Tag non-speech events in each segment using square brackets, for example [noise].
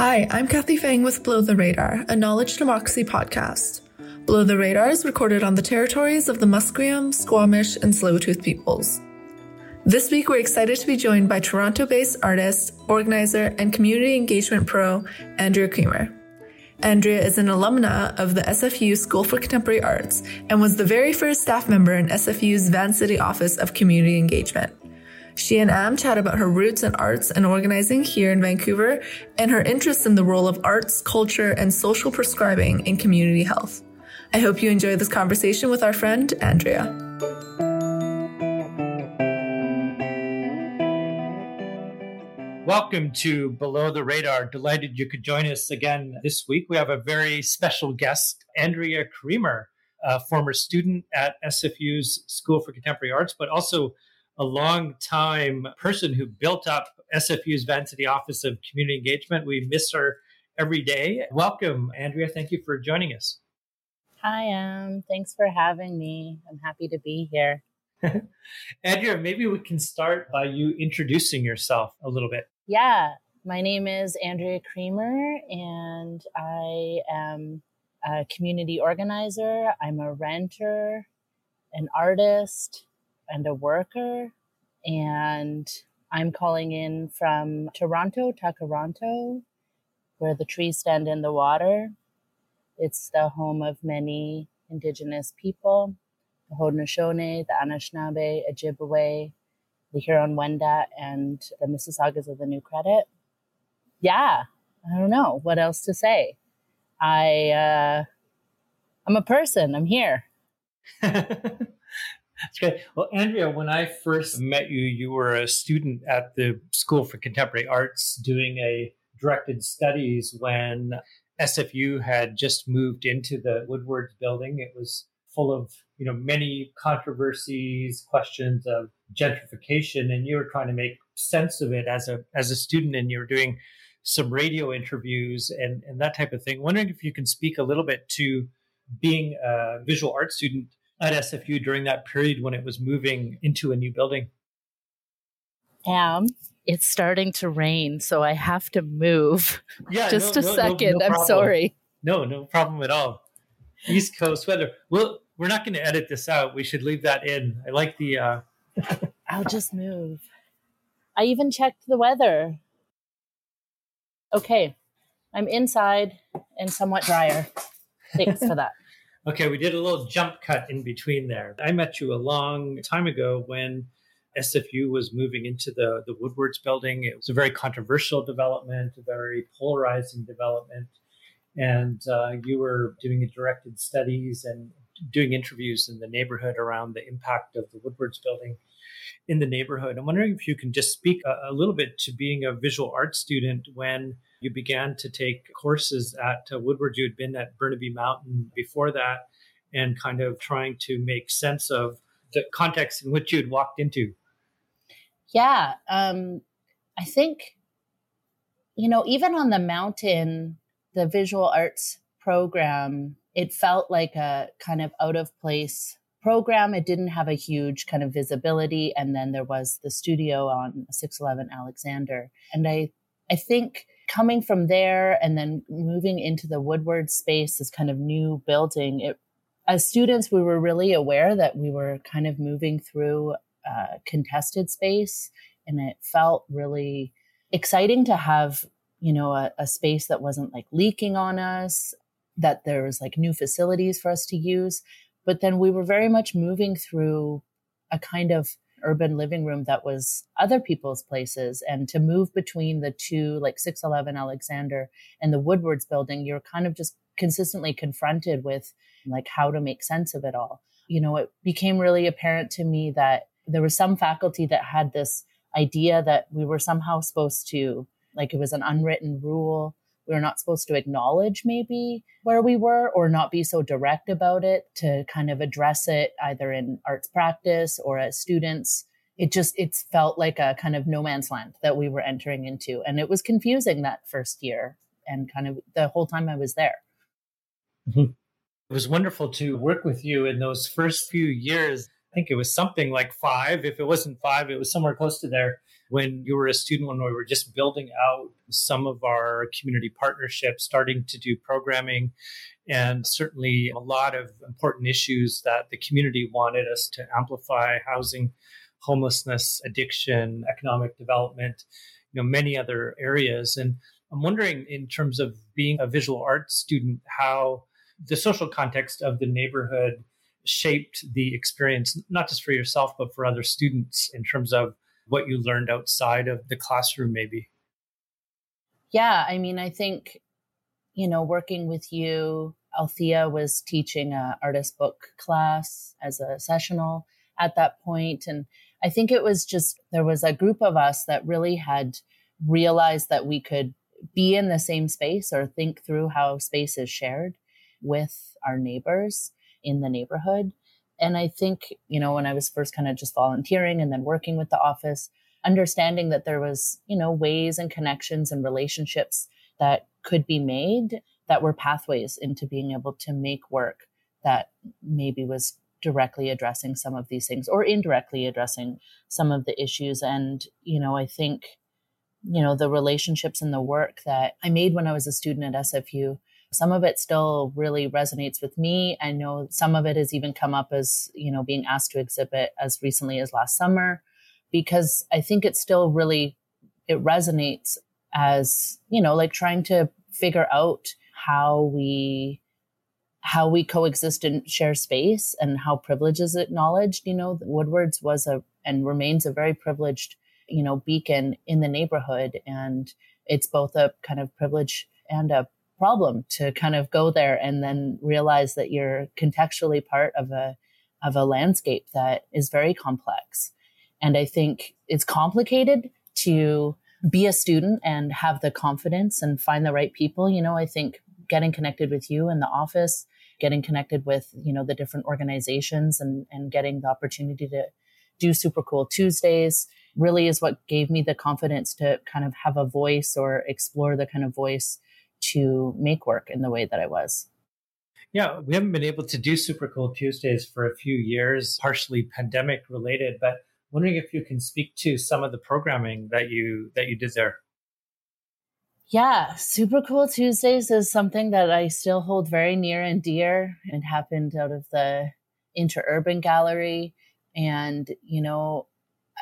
Hi, I'm Kathy Fang with Below the Radar, a knowledge democracy podcast. Below the Radar is recorded on the territories of the Musqueam, Squamish, and Tsleil-Waututh peoples. This week, we're excited to be joined by Toronto based artist, organizer, and community engagement pro, Andrea Creamer. Andrea is an alumna of the SFU School for Contemporary Arts and was the very first staff member in SFU's Vancity Office of Community Engagement. She and Am chat about her roots in arts and organizing here in Vancouver and her interest in the role of arts, culture, and social prescribing in community health. I hope you enjoy this conversation with our friend, Andrea. Welcome to Below the Radar. Delighted you could join us again this week. We have a very special guest, Andrea Creamer, a former student at SFU's School for Contemporary Arts, but also a long time person who built up SFU's Vancity Office of Community Engagement. We miss her every day. Welcome, Andrea. Thank you for joining us. Hi, um, thanks for having me. I'm happy to be here. [laughs] Andrea, maybe we can start by you introducing yourself a little bit. Yeah, my name is Andrea Creamer, and I am a community organizer. I'm a renter, an artist, and a worker. And I'm calling in from Toronto, Tkaronto, where the trees stand in the water. It's the home of many Indigenous people the Haudenosaunee, the Anishinaabe, Ojibwe, the Huron Wendat, and the Mississaugas of the New Credit. Yeah, I don't know what else to say. I, uh, I'm a person. I'm here. [laughs] Great. Well, Andrea, when I first met you, you were a student at the School for Contemporary Arts doing a directed studies when SFU had just moved into the Woodwards building. It was full of, you know, many controversies, questions of gentrification, and you were trying to make sense of it as a as a student and you were doing some radio interviews and, and that type of thing. Wondering if you can speak a little bit to being a visual art student at SFU during that period when it was moving into a new building? Am it's starting to rain, so I have to move. Yeah, [laughs] just no, a no, second. No, I'm sorry. No, no problem at all. East Coast weather. Well, we're not going to edit this out. We should leave that in. I like the. uh [laughs] I'll just move. I even checked the weather. Okay, I'm inside and somewhat drier. Thanks for that. Okay, we did a little jump cut in between there. I met you a long time ago when SFU was moving into the, the Woodwards building. It was a very controversial development, a very polarizing development. And uh, you were doing directed studies and doing interviews in the neighborhood around the impact of the Woodwards building in the neighborhood. I'm wondering if you can just speak a, a little bit to being a visual art student when you began to take courses at uh, Woodward. You had been at Burnaby Mountain before that, and kind of trying to make sense of the context in which you had walked into. Yeah, um, I think you know, even on the mountain, the visual arts program, it felt like a kind of out of place program. It didn't have a huge kind of visibility. And then there was the studio on 611 Alexander. And I, I think coming from there and then moving into the Woodward space, this kind of new building, it, as students, we were really aware that we were kind of moving through a contested space. And it felt really exciting to have, you know, a, a space that wasn't like leaking on us, that there was like new facilities for us to use. But then we were very much moving through a kind of urban living room that was other people's places. And to move between the two like 611 alexander and the woodwards building you're kind of just consistently confronted with like how to make sense of it all. You know it became really apparent to me that there was some faculty that had this idea that we were somehow supposed to like it was an unwritten rule we were not supposed to acknowledge maybe where we were or not be so direct about it to kind of address it either in arts practice or as students. It just it felt like a kind of no man's land that we were entering into. And it was confusing that first year and kind of the whole time i was there. Mm-hmm. it was wonderful to work with you in those first few years. I think it was something like five. If it wasn't five it was somewhere close to there when you were a student, when we were just building out some of our community partnerships, starting to do programming, and certainly a lot of important issues that the community wanted us to amplify housing, homelessness, addiction, economic development, you know, many other areas. And I'm wondering, in terms of being a visual arts student, how the social context of the neighborhood shaped the experience, not just for yourself, but for other students in terms of what you learned outside of the classroom, maybe? Yeah, I mean, I think, you know, working with you, Althea was teaching a artist book class as a sessional at that point, And I think it was just, there was a group of us that really had realized that we could be in the same space or think through how space is shared with our neighbors in the neighborhood. And I think, you know, when I was first kind of just volunteering and then working with the office, understanding that there was, you know, ways and connections and relationships that could be made that were pathways into being able to make work that maybe was directly addressing some of these things or indirectly addressing some of the issues. And, you know, I think, you know, the relationships and the work that I made when I was a student at SFU some of it still really resonates with me. I know some of it has even come up as, you know, being asked to exhibit as recently as last summer, because I think it still really, it resonates as, you know, like trying to figure out how we, how we coexist and share space and how privilege is acknowledged. You know, Woodwards was a, and remains a very privileged, you know, beacon in the neighborhood. And it's both a kind of privilege and a problem to kind of go there and then realize that you're contextually part of a of a landscape that is very complex. And I think it's complicated to be a student and have the confidence and find the right people. You know, I think getting connected with you in the office, getting connected with, you know, the different organizations and, and getting the opportunity to do super cool Tuesdays really is what gave me the confidence to kind of have a voice or explore the kind of voice to make work in the way that I was. Yeah, we haven't been able to do Super Cool Tuesdays for a few years, partially pandemic related, but wondering if you can speak to some of the programming that you that you did there. Yeah, Super Cool Tuesdays is something that I still hold very near and dear. It happened out of the Interurban Gallery. And, you know,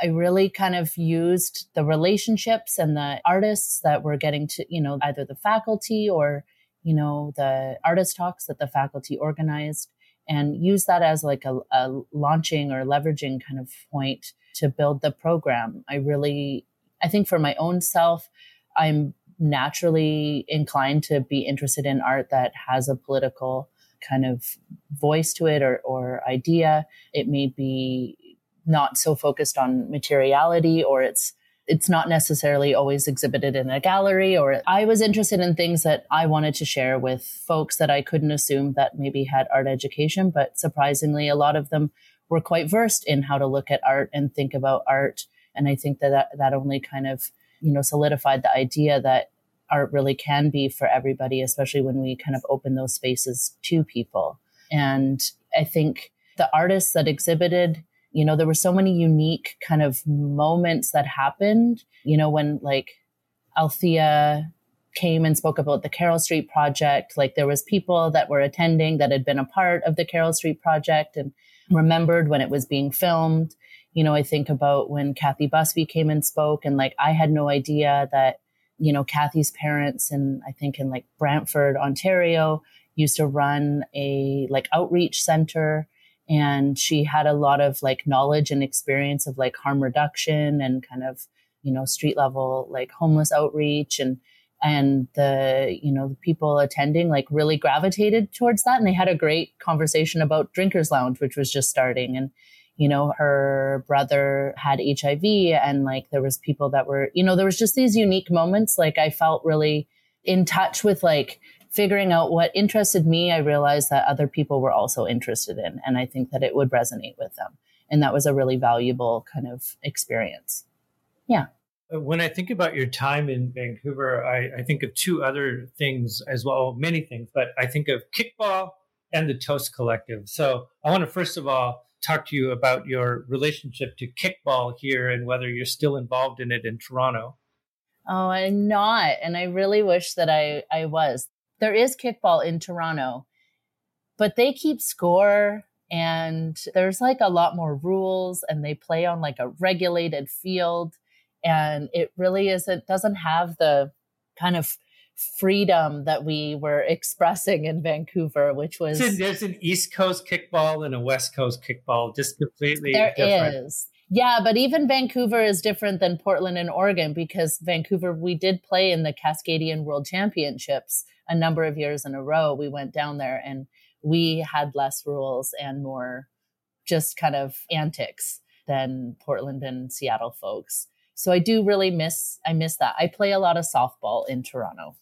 I really kind of used the relationships and the artists that were getting to, you know, either the faculty or, you know, the artist talks that the faculty organized and use that as like a, a launching or leveraging kind of point to build the program. I really, I think for my own self, I'm naturally inclined to be interested in art that has a political kind of voice to it or, or idea. It may be not so focused on materiality or it's it's not necessarily always exhibited in a gallery or I was interested in things that I wanted to share with folks that I couldn't assume that maybe had art education, but surprisingly a lot of them were quite versed in how to look at art and think about art. And I think that that, that only kind of, you know, solidified the idea that art really can be for everybody, especially when we kind of open those spaces to people. And I think the artists that exhibited you know, there were so many unique kind of moments that happened, you know, when like Althea came and spoke about the Carrall Street project, like there was people that were attending that had been a part of the Carrall Street project and remembered when it was being filmed. You know, I think about when Cathy Busby came and spoke and like I had no idea that, you know, Cathy's parents and I think in like Brantford, Ontario used to run a like outreach center and she had a lot of like knowledge and experience of like harm reduction and kind of you know street level like homeless outreach. And and the you know the people attending like really gravitated towards that. And they had a great conversation about drinkers lounge which was just starting. And you know her brother had hiv and like there was people that were you know there was just these unique moments. Like i felt really in touch with like figuring out what interested me, I realized that other people were also interested in. And I think that it would resonate with them. And that was a really valuable kind of experience. Yeah. Uh, when I think about your time in Vancouver, I, I think of two other things as well, many things, but I think of kickball and the Toast Collective. So I want to first of all talk to you about your relationship to kickball here and whether you're still involved in it in Toronto. Oh, I'm not. And I really wish that I, I was. There is kickball in Toronto, but they keep score and there's like a lot more rules and they play on like a regulated field. And it really is, it doesn't have the kind of freedom that we were expressing in Vancouver, which was so there's an East Coast kickball and a West Coast kickball, just completely there different. is. Yeah, but even Vancouver is different than Portland and Oregon because Vancouver, we did play in the Cascadian World Championships a number of years in a row. We went down there and we had less rules and more just kind of antics than Portland and Seattle folks. So I do really miss I miss that. I play a lot of softball in Toronto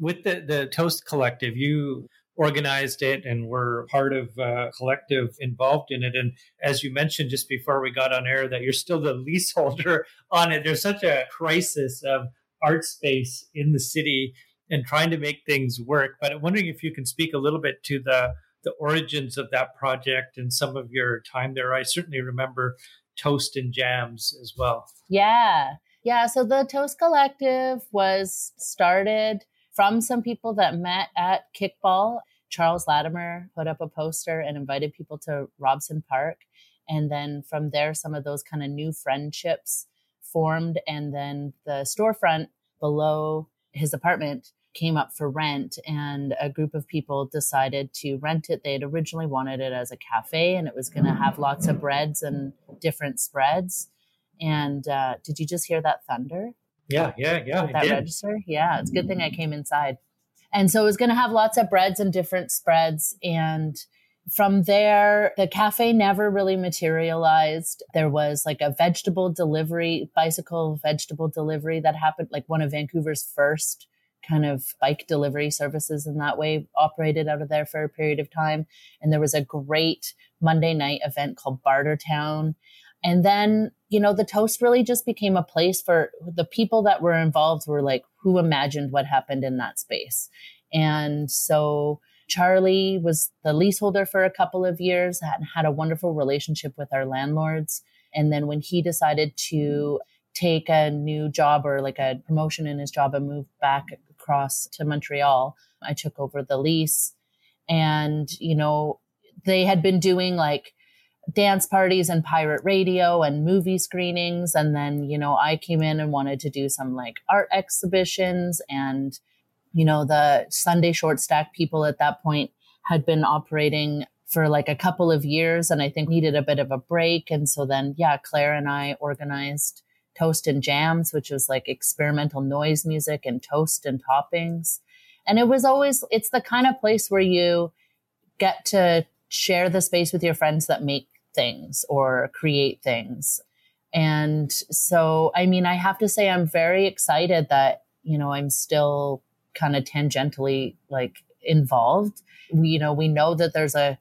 with the, the Toast Collective, you organized it and were part of a collective involved in it. And as you mentioned just before we got on air, that you're still the [laughs] leaseholder on it. There's such a crisis of art space in the city and trying to make things work. But I'm wondering if you can speak a little bit to the the origins of that project and some of your time there. I certainly remember Toast and Jams as well. Yeah. Yeah. So the Toast Collective was started from some people that met at kickball. Charles Latimer put up a poster and invited people to Robson Park. And then from there, some of those kind of new friendships formed. And then the storefront below his apartment came up for rent and a group of people decided to rent it. They had originally wanted it as a cafe and it was going to have lots of breads and different spreads. And uh, did you just hear that thunder? Yeah, yeah, yeah. With that did. register. Yeah, it's a good thing I came inside. And so it was going to have lots of breads and different spreads. And from there, the cafe never really materialized. There was like a vegetable delivery, bicycle vegetable delivery that happened, like one of Vancouver's first kind of bike delivery services in that way operated out of there for a period of time. And there was a great Monday night event called Barter Town. And then you know, the toast really just became a place for the people that were involved were like, who imagined what happened in that space? And so Charlie was the leaseholder for a couple of years and had a wonderful relationship with our landlords. And then when he decided to take a new job or like a promotion in his job and move back across to Montreal, I took over the lease. And, you know, they had been doing like dance parties and pirate radio and movie screenings. And then, you know, I came in and wanted to do some like art exhibitions and, you know, the Sunday short stack people at that point had been operating for like a couple of years and I think needed a bit of a break. And so then, yeah, Claire and I organized Toast and Jams, which was like experimental noise music and toast and toppings. And it was always, it's the kind of place where you get to share the space with your friends that make things or create things. And so, I mean, I have to say, I'm very excited that, you know, I'm still kind of tangentially like involved. We, you know, we know that there's a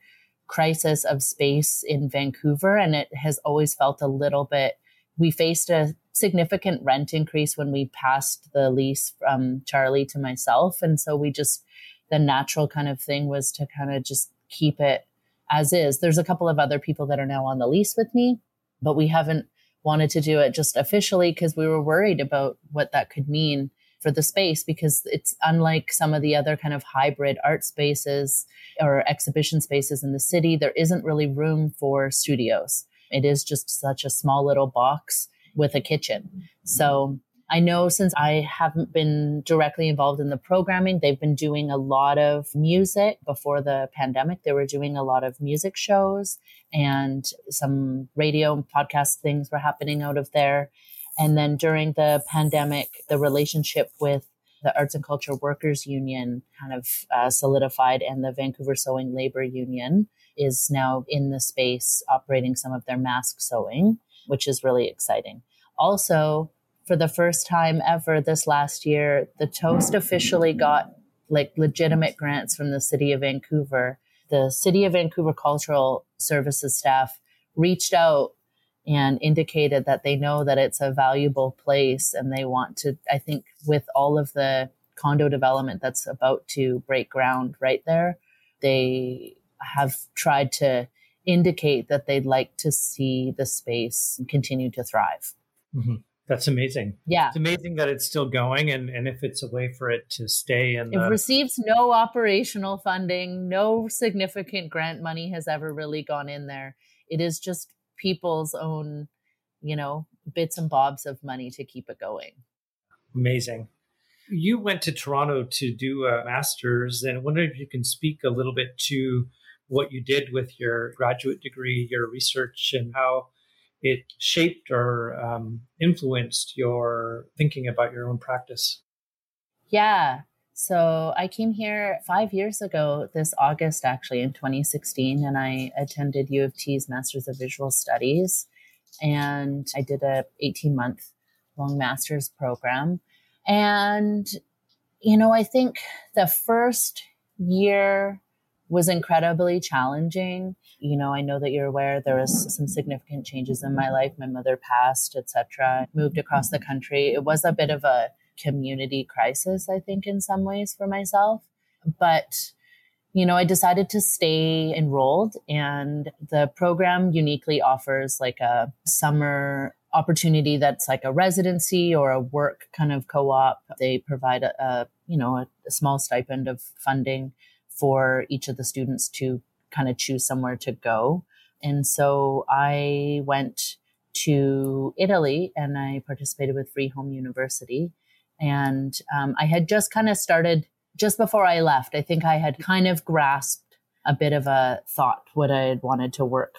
crisis of space in Vancouver and it has always felt a little bit, we faced a significant rent increase when we passed the lease from Charlie to myself. And so we just, the natural kind of thing was to kind of just keep it as is. There's a couple of other people that are now on the lease with me, but we haven't wanted to do it just officially because we were worried about what that could mean for the space because it's unlike some of the other kind of hybrid art spaces or exhibition spaces in the city. There isn't really room for studios. It is just such a small little box with a kitchen. So I know since I haven't been directly involved in the programming, they've been doing a lot of music before the pandemic. They were doing a lot of music shows and some radio and podcast things were happening out of there. And then during the pandemic, the relationship with the Arts and Culture Workers Union kind of uh, solidified, and the Vancouver Sewing Labor Union is now in the space operating some of their mask sewing, which is really exciting. Also, for the first time ever this last year, the Toast officially got like legitimate grants from the city of Vancouver. The city of Vancouver cultural services staff reached out and indicated that they know that it's a valuable place and they want to, I think, with all of the condo development that's about to break ground right there, they have tried to indicate that they'd like to see the space continue to thrive. Mm-hmm. That's amazing. Yeah. It's amazing that it's still going and, and if it's a way for it to stay and it receives no operational funding, no significant grant money has ever really gone in there. It is just people's own, you know, bits and bobs of money to keep it going. Amazing. You went to Toronto to do a master's, and I wonder if you can speak a little bit to what you did with your graduate degree, your research, and how it shaped or um, influenced your thinking about your own practice? Yeah. So I came here five years ago, this August, actually, in 2016, and I attended U of T's Masters of Visual Studies. And I did a 18 month long master's program. And, you know, I think the first year was incredibly challenging. You know, I know that you're aware there was some significant changes in my life. My mother passed, etc. Moved across the country. It was a bit of a community crisis, I think, in some ways for myself. But you know, I decided to stay enrolled, and the program uniquely offers like a summer opportunity that's like a residency or a work kind of co-op. They provide a, a you know a, a small stipend of funding for each of the students to kind of choose somewhere to go. And so I went to Italy and I participated with Free Home University. And um, I had just kind of started just before I left. I think I had kind of grasped a bit of a thought what I had wanted to work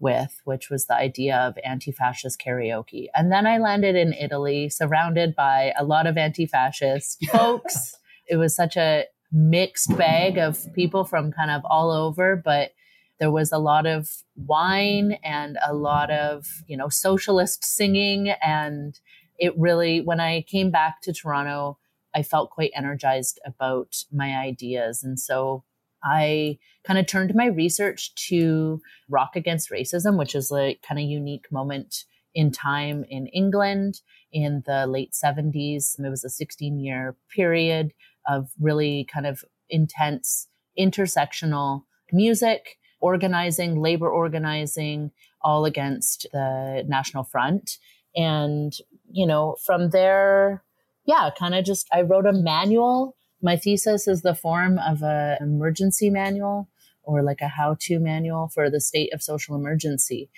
with, which was the idea of anti fascist karaoke. And then I landed in Italy surrounded by a lot of anti fascist [laughs] folks. It was such a mixed bag of people from kind of all over, but there was a lot of wine and a lot of, you know, socialist singing. And it really, when I came back to Toronto, I felt quite energized about my ideas. And so I kind of turned my research to Rock Against Racism, which is a kind of unique moment in time in England in the late 70s. It was a 16 year period of really kind of intense intersectional music, organizing, labor organizing, all against the National Front. And, you know, from there, yeah, kind of just, I wrote a manual. My thesis is the form of an emergency manual or like a how to manual for the state of social emergency.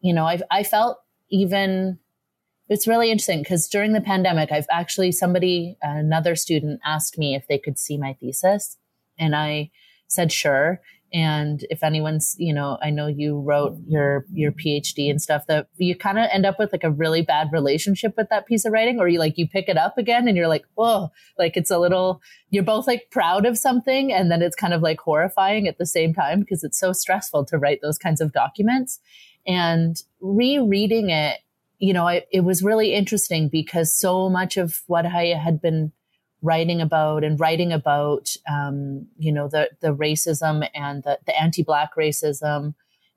You know, I, I felt even it's really interesting because during the pandemic, I've actually somebody, another student asked me if they could see my thesis. And I said, sure. And if anyone's, you know, I know you wrote your, your PhD and stuff that you kind of end up with like a really bad relationship with that piece of writing, or you like, you pick it up again and you're like, oh, like it's a little, you're both like proud of something. And then it's kind of like horrifying at the same time because it's so stressful to write those kinds of documents. And rereading it you know, I, it was really interesting because so much of what I had been writing about and writing about, um, you know, the the racism and the, the anti-black racism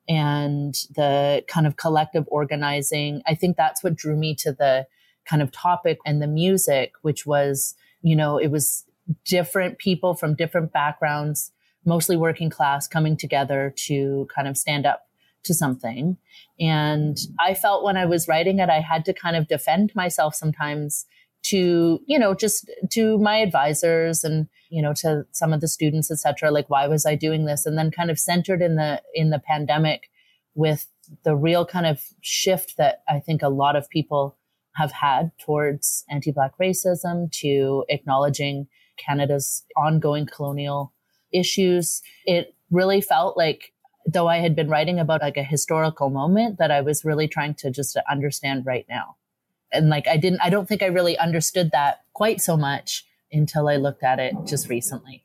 and the kind of collective organizing. I think that's what drew me to the kind of topic and the music, which was, you know, it was different people from different backgrounds, mostly working class, coming together to kind of stand up to something. And I felt when I was writing it, I had to kind of defend myself sometimes to, you know, just to my advisors and, you know, to some of the students, etc. Like, why was I doing this? And then kind of centered in the, in the pandemic with the real kind of shift that I think a lot of people have had towards anti-black racism to acknowledging Canada's ongoing colonial issues. It really felt like though I had been writing about like a historical moment that I was really trying to just understand right now. And like I didn't I don't think I really understood that quite so much until I looked at it just recently.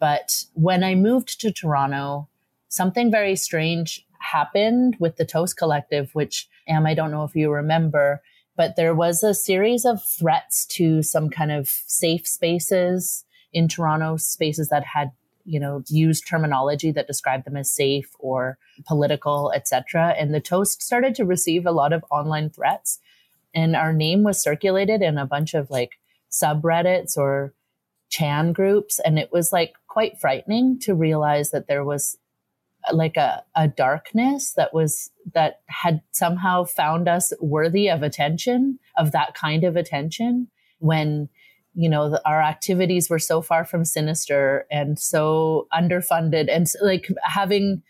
But when I moved to Toronto, something very strange happened with the Toast Collective, which Am, I don't know if you remember, but there was a series of threats to some kind of safe spaces in Toronto, spaces that had you know, used terminology that described them as safe or political, etc. And the toast started to receive a lot of online threats. And our name was circulated in a bunch of like subreddits or Chan groups. And it was like quite frightening to realize that there was like a, a darkness that was that had somehow found us worthy of attention of that kind of attention when you know the, our activities were so far from sinister and so underfunded and like having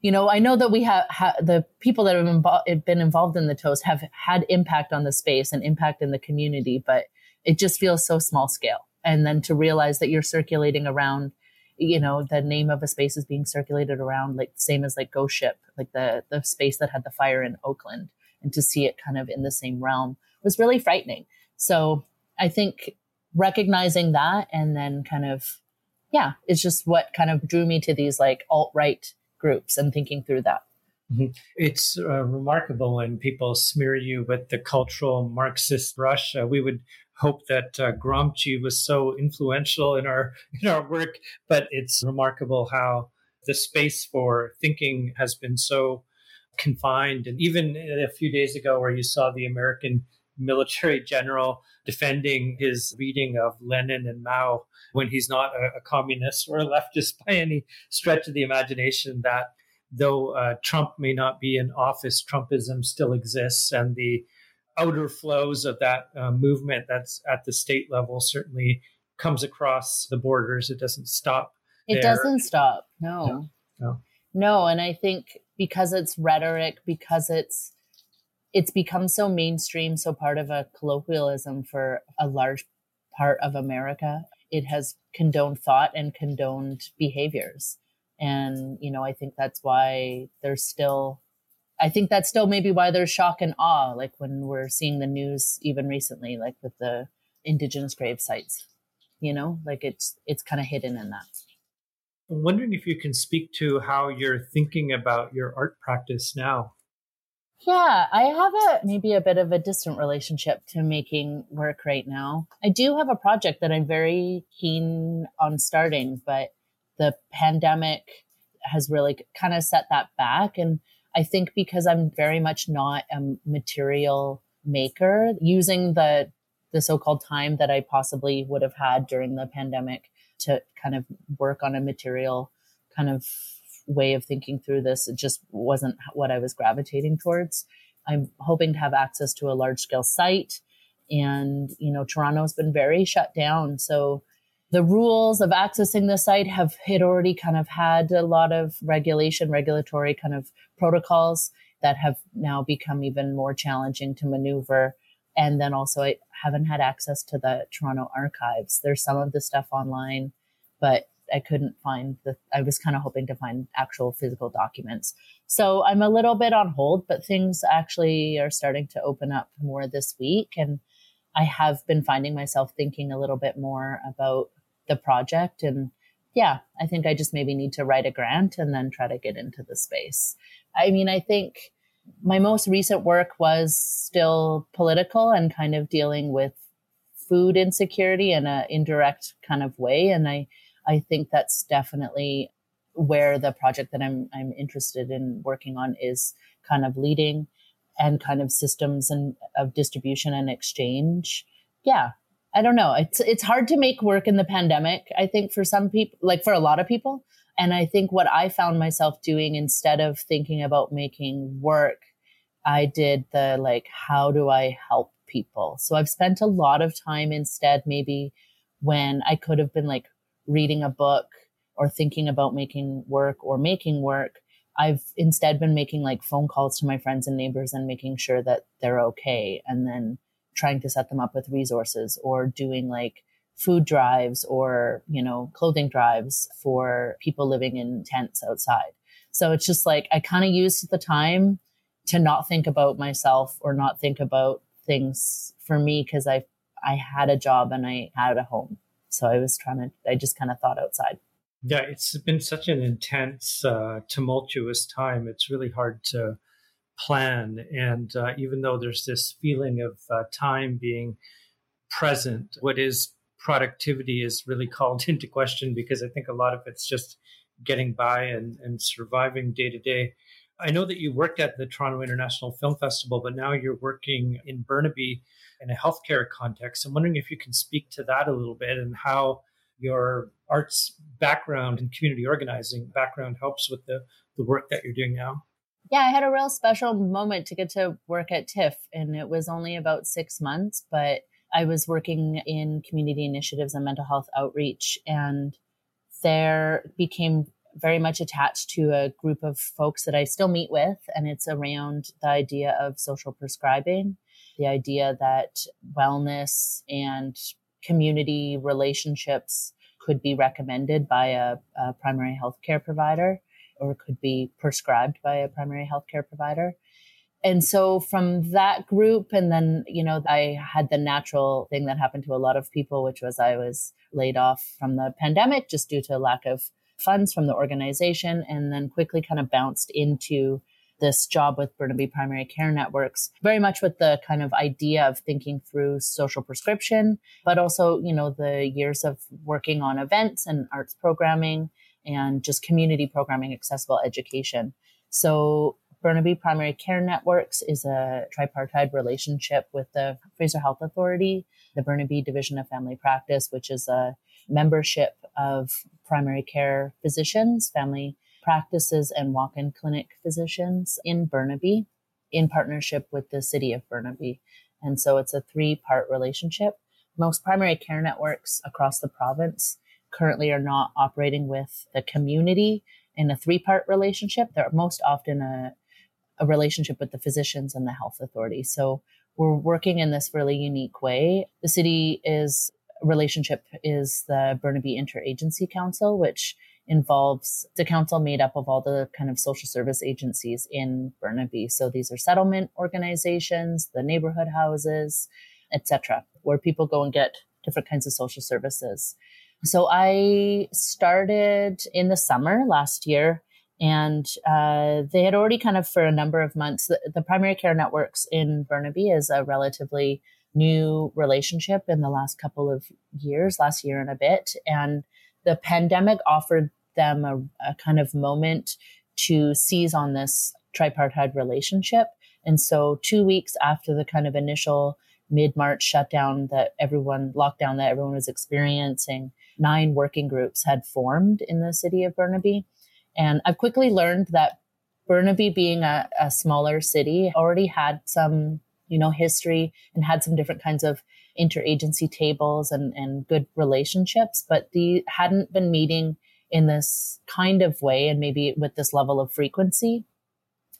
you know i know that we have ha- the people that have invo- been involved in the toast have had impact on the space and impact in the community but it just feels so small scale. And then to realize that you're circulating around you know the name of a space is being circulated around like the same as like ghost ship like the the space that had the fire in oakland and to see it kind of in the same realm was really frightening. So i think recognizing that and then kind of yeah it's just what kind of drew me to these like alt-right groups and thinking through that mm-hmm. It's uh, remarkable when people smear you with the cultural Marxist brush. Uh, we would hope that uh, Gramsci was so influential in our [laughs] in our work, but it's remarkable how the space for thinking has been so confined. And even a few days ago, where you saw the American military general defending his reading of Lenin and Mao when he's not a, a communist or a leftist by any stretch of the imagination, that though uh, Trump may not be in office, Trumpism still exists, and the outer flows of that uh, movement that's at the state level certainly comes across the borders. It doesn't stop. It doesn't stop. No. no. No. No. And I think because it's rhetoric, because it's it's become so mainstream, so part of a colloquialism for a large part of America. It has condoned thought and condoned behaviors. And, you know, I think that's why there's still I think that's still maybe why there's shock and awe, like when we're seeing the news even recently, like with the indigenous grave sites. You know, like it's it's kind of hidden in that. I'm wondering if you can speak to how you're thinking about your art practice now. Yeah, I have a maybe a bit of a distant relationship to making work right now. I do have a project that I'm very keen on starting, but the pandemic has really kind of set that back and I think because I'm very much not a material maker, using the the so-called time that I possibly would have had during the pandemic to kind of work on a material kind of way of thinking through this, it just wasn't what I was gravitating towards. I'm hoping to have access to a large scale site. And, you know, Toronto's been very shut down. So the rules of accessing the site have had already kind of had a lot of regulation, regulatory kind of protocols that have now become even more challenging to maneuver. And then also, I haven't had access to the Toronto archives. There's some of the stuff online, but I couldn't find the, I was kind of hoping to find actual physical documents. So I'm a little bit on hold, but things actually are starting to open up more this week. And I have been finding myself thinking a little bit more about the project. And yeah, I think I just maybe need to write a grant and then try to get into the space. I mean, I think my most recent work was still political and kind of dealing with food insecurity in an indirect kind of way. And I, I think that's definitely where the project that I'm, I'm interested in working on is kind of leading and kind of systems and of distribution and exchange. Yeah, I don't know. It's it's hard to make work in the pandemic. I think for some people, like for a lot of people, and I think what I found myself doing instead of thinking about making work, I did the like, how do I help people? So I've spent a lot of time instead, maybe when I could have been like reading a book or thinking about making work or making work. I've instead been making like phone calls to my friends and neighbors and making sure that they're okay. And then trying to set them up with resources or doing like food drives or, you know, clothing drives for people living in tents outside. So it's just like I kind of used the time to not think about myself or not think about things for me because I I had a job and I had a home. So I was trying to I just kind of thought outside. Yeah, it's been such an intense, uh, tumultuous time. It's really hard to plan. And uh, even though there's this feeling of uh, time being present, what is productivity is really [laughs] called into question because I think a lot of it's just getting by and, and surviving day to day. I know that you worked at the Toronto International Film Festival, but now you're working in Burnaby in a healthcare context. I'm wondering if you can speak to that a little bit and how your arts background and community organizing background helps with the, the work that you're doing now. Yeah, I had a real special moment to get to work at TIFF, and it was only about six months, but I was working in community initiatives and mental health outreach, and there became very much attached to a group of folks that I still meet with, and it's around the idea of social prescribing, the idea that wellness and community relationships could be recommended by a, a primary health care provider or could be prescribed by a primary health care provider. And so from that group, and then, you know, I had the natural thing that happened to a lot of people, which was I was laid off from the pandemic just due to lack of funds from the organization, and then quickly kind of bounced into this job with Burnaby Primary Care Networks, very much with the kind of idea of thinking through social prescription, but also, you know, the years of working on events and arts programming and just community programming, accessible education. So Burnaby Primary Care Networks is a tripartite relationship with the Fraser Health Authority, the Burnaby Division of Family Practice, which is a membership of primary care physicians, family practices, and walk in clinic physicians in Burnaby in partnership with the city of Burnaby. And so it's a three part relationship. Most primary care networks across the province currently are not operating with the community in a three part relationship. They're most often a, a relationship with the physicians and the health authority. So we're working in this really unique way. The city is relationship is the Burnaby Interagency Council, which involves the council made up of all the kind of social service agencies in Burnaby. So these are settlement organizations, the neighborhood houses, etc., where people go and get different kinds of social services. So I started in the summer last year, and uh, they had already kind of for a number of months. The, the, primary care networks in Burnaby is a relatively new relationship in the last couple of years, last year and a bit, and the pandemic offered them a, a kind of moment to seize on this tripartite relationship. And so, two weeks after the kind of initial mid March shutdown that everyone, lockdown that everyone was experiencing, nine working groups had formed in the city of Burnaby. And I've quickly learned that Burnaby, being a, a smaller city, already had some, you know, history and had some different kinds of interagency tables and, and good relationships, but they hadn't been meeting in this kind of way and maybe with this level of frequency.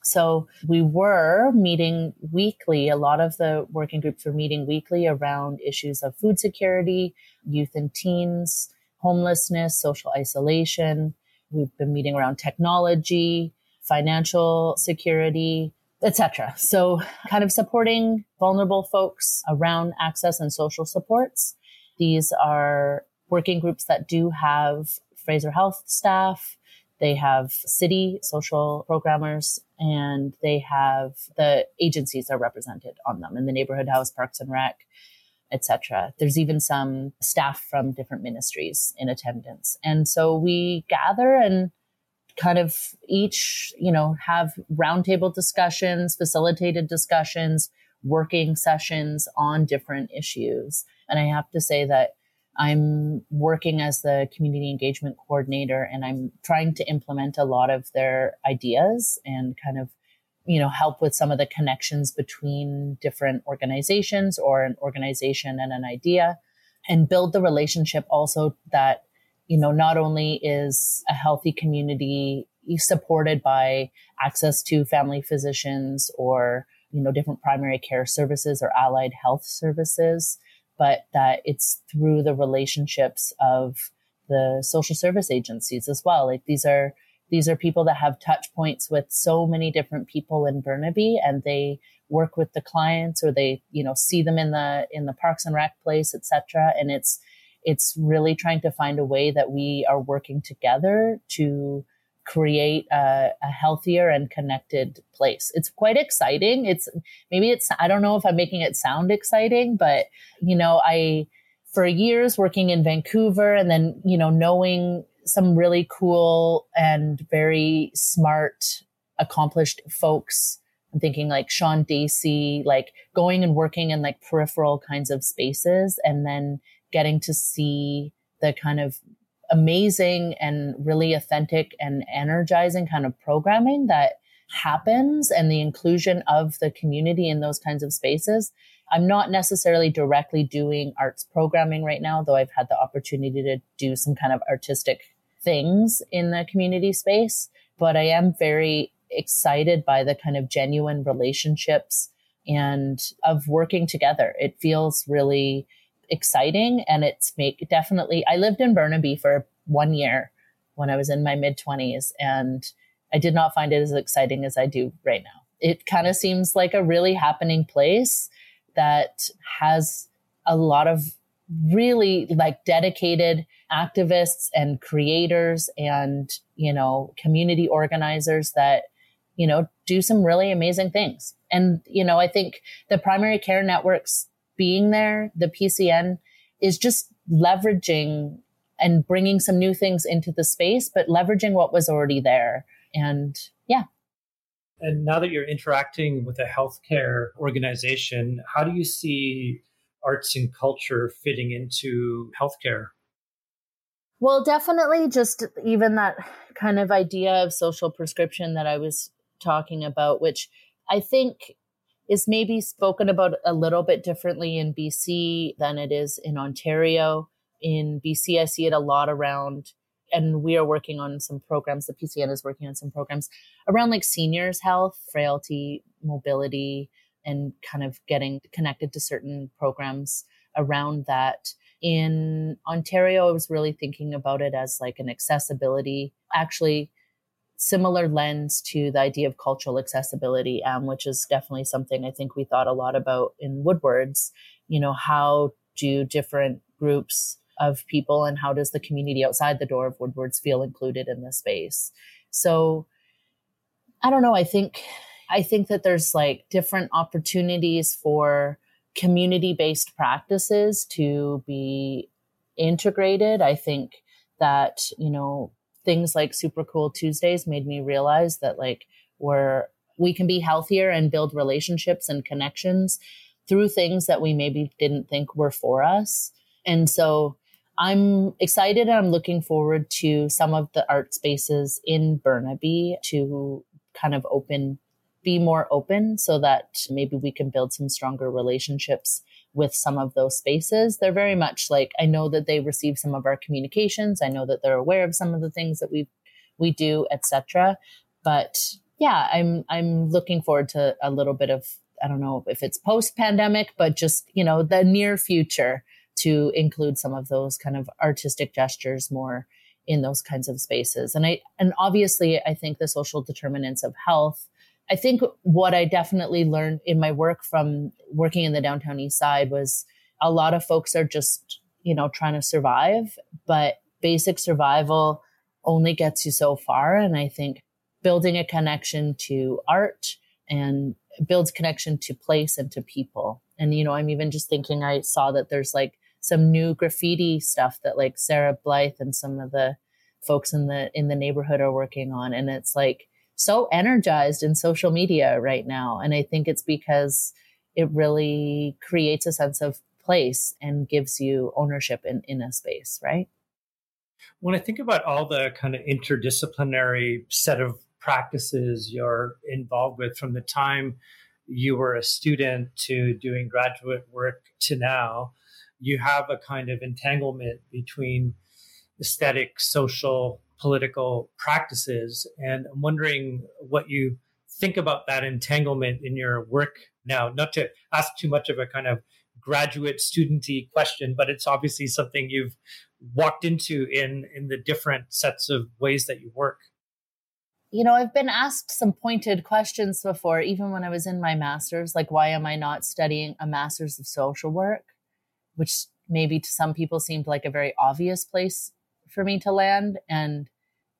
So we were meeting weekly. A lot of the working groups were meeting weekly around issues of food security, youth and teens, homelessness, social isolation. We've been meeting around technology, financial security, etc. So kind of supporting vulnerable folks around access and social supports. These are working groups that do have Fraser Health staff, they have city social programmers and they have the agencies are represented on them in the neighborhood house, parks and rec, etc. There's even some staff from different ministries in attendance. And so we gather and kind of each, you know, have roundtable discussions, facilitated discussions, working sessions on different issues. And I have to say that I'm working as the community engagement coordinator and I'm trying to implement a lot of their ideas and kind of, you know, help with some of the connections between different organizations or an organization and an idea and build the relationship also that, you know, not only is a healthy community supported by access to family physicians or, you know, different primary care services or allied health services, but that it's through the relationships of the social service agencies as well. Like these are these are people that have touch points with so many different people in Burnaby and they work with the clients or they, you know, see them in the in the parks and rec place, etc. And it's it's really trying to find a way that we are working together to create a, a, healthier and connected place. It's quite exciting. It's maybe it's, I don't know if I'm making it sound exciting, but you know, I, for years working in Vancouver and then, you know, knowing some really cool and very smart, accomplished folks. I'm thinking like Sean Dacey, like going and working in like peripheral kinds of spaces and then getting to see the kind of amazing and really authentic and energizing kind of programming that happens and the inclusion of the community in those kinds of spaces. I'm not necessarily directly doing arts programming right now, though I've had the opportunity to do some kind of artistic things in the community space. But I am very excited by the kind of genuine relationships and of working together. It feels really exciting and it's make definitely I lived in Burnaby for one year when I was in my mid 20s and I did not find it as exciting as I do right now. It kind of seems like a really happening place that has a lot of really like dedicated activists and creators and, you know, community organizers that, you know, do some really amazing things. And, you know, I think the primary care networks being there, the PCN is just leveraging and bringing some new things into the space, but leveraging what was already there. And yeah. And now that you're interacting with a healthcare organization, how do you see arts and culture fitting into healthcare? Well, definitely just even that kind of idea of social prescription that I was talking about, which I think is maybe spoken about a little bit differently in BC than it is in Ontario. In BC, I see it a lot around, and we are working on some programs. The PCN is working on some programs around like seniors' health, frailty, mobility, and kind of getting connected to certain programs around that. In Ontario, I was really thinking about it as like an accessibility, actually similar lens to the idea of cultural accessibility, um, which is definitely something I think we thought a lot about in Woodwards. You know, how do different groups of people and how does the community outside the door of Woodwards feel included in the space? So I don't know. I think I think that there's like different opportunities for community based practices to be integrated. I think that, you know, things like super cool Tuesdays made me realize that like we're, we can be healthier and build relationships and connections through things that we maybe didn't think were for us. And so I'm excited and I'm looking forward to some of the art spaces in Burnaby to kind of open be more open so that maybe we can build some stronger relationships with some of those spaces. They're very much like I know that they receive some of our communications. I know that they're aware of some of the things that we we do, etc. But yeah, I'm I'm looking forward to a little bit of I don't know if it's post pandemic, but just you know the near future to include some of those kind of artistic gestures more in those kinds of spaces. And I and obviously I think the social determinants of health I think what I definitely learned in my work from working in the downtown east side was a lot of folks are just, you know, trying to survive, but basic survival only gets you so far. And I think building a connection to art and builds connection to place and to people. And, you know, I'm even just thinking I saw that there's like some new graffiti stuff that like Sarah Blythe and some of the folks in the in the neighborhood are working on. And it's like so energized in social media right now. And I think it's because it really creates a sense of place and gives you ownership in, in a space, right? When I think about all the kind of interdisciplinary set of practices you're involved with from the time you were a student to doing graduate work to now, you have a kind of entanglement between aesthetic, social, political practices. And I'm wondering what you think about that entanglement in your work now. Not to ask too much of a kind of graduate studenty question, but it's obviously something you've walked into in in the different sets of ways that you work. You know, I've been asked some pointed questions before, even when I was in my master's, like why am I not studying a master's of social work? Which maybe to some people seemed like a very obvious place for me to land. And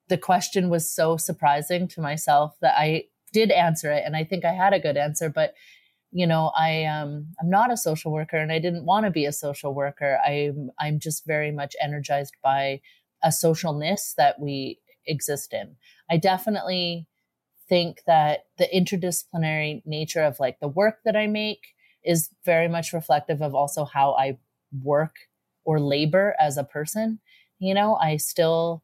the question was so surprising to myself that I did answer it. And I think I had a good answer, but you know, I um I'm not a social worker and I didn't want to be a social worker. I'm I'm just very much energized by a socialness that we exist in. I definitely think that the interdisciplinary nature of like the work that I make is very much reflective of also how I work or labor as a person. You know, I still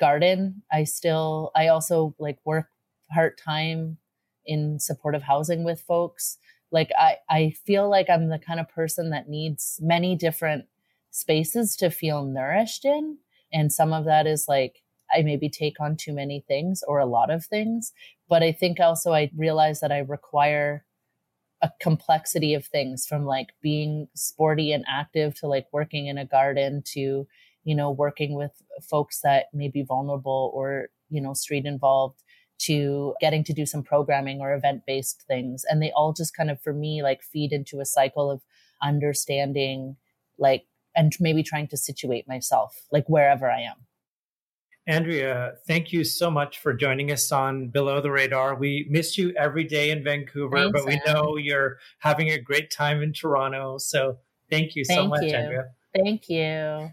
garden. I still, I also like work part time in supportive housing with folks. Like I, I feel like I'm the kind of person that needs many different spaces to feel nourished in. And some of that is like, I maybe take on too many things or a lot of things. But I think also I realize that I require a complexity of things from like being sporty and active to like working in a garden to, you know, working with folks that may be vulnerable or, you know, street involved to getting to do some programming or event based things. And they all just kind of, for me, like feed into a cycle of understanding, like, and maybe trying to situate myself, like wherever I am. Andrea, thank you so much for joining us on Below the Radar. We miss you every day in Vancouver, Thanks, but we know you're having a great time in Toronto. So thank you so thank much, you. Andrea. Thank you.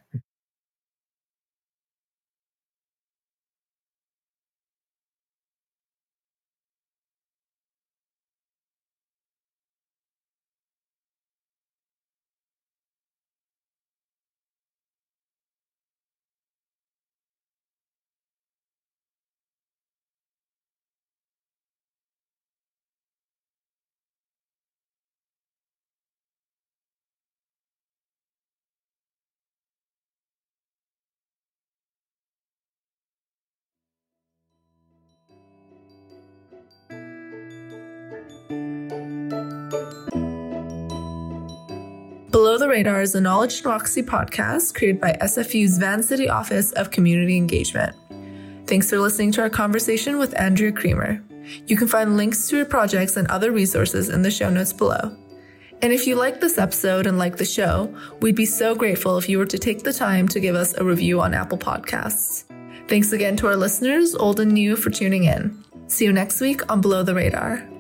Below the Radar is a Knowledge Democracy podcast created by SFU's Vancity Office of Community Engagement. Thanks for listening to our conversation with Andrea Creamer. You can find links to her projects and other resources in the show notes below. And if you like this episode and like the show, we'd be so grateful if you were to take the time to give us a review on Apple Podcasts. Thanks again to our listeners, old and new, for tuning in. See you next week on Below the Radar.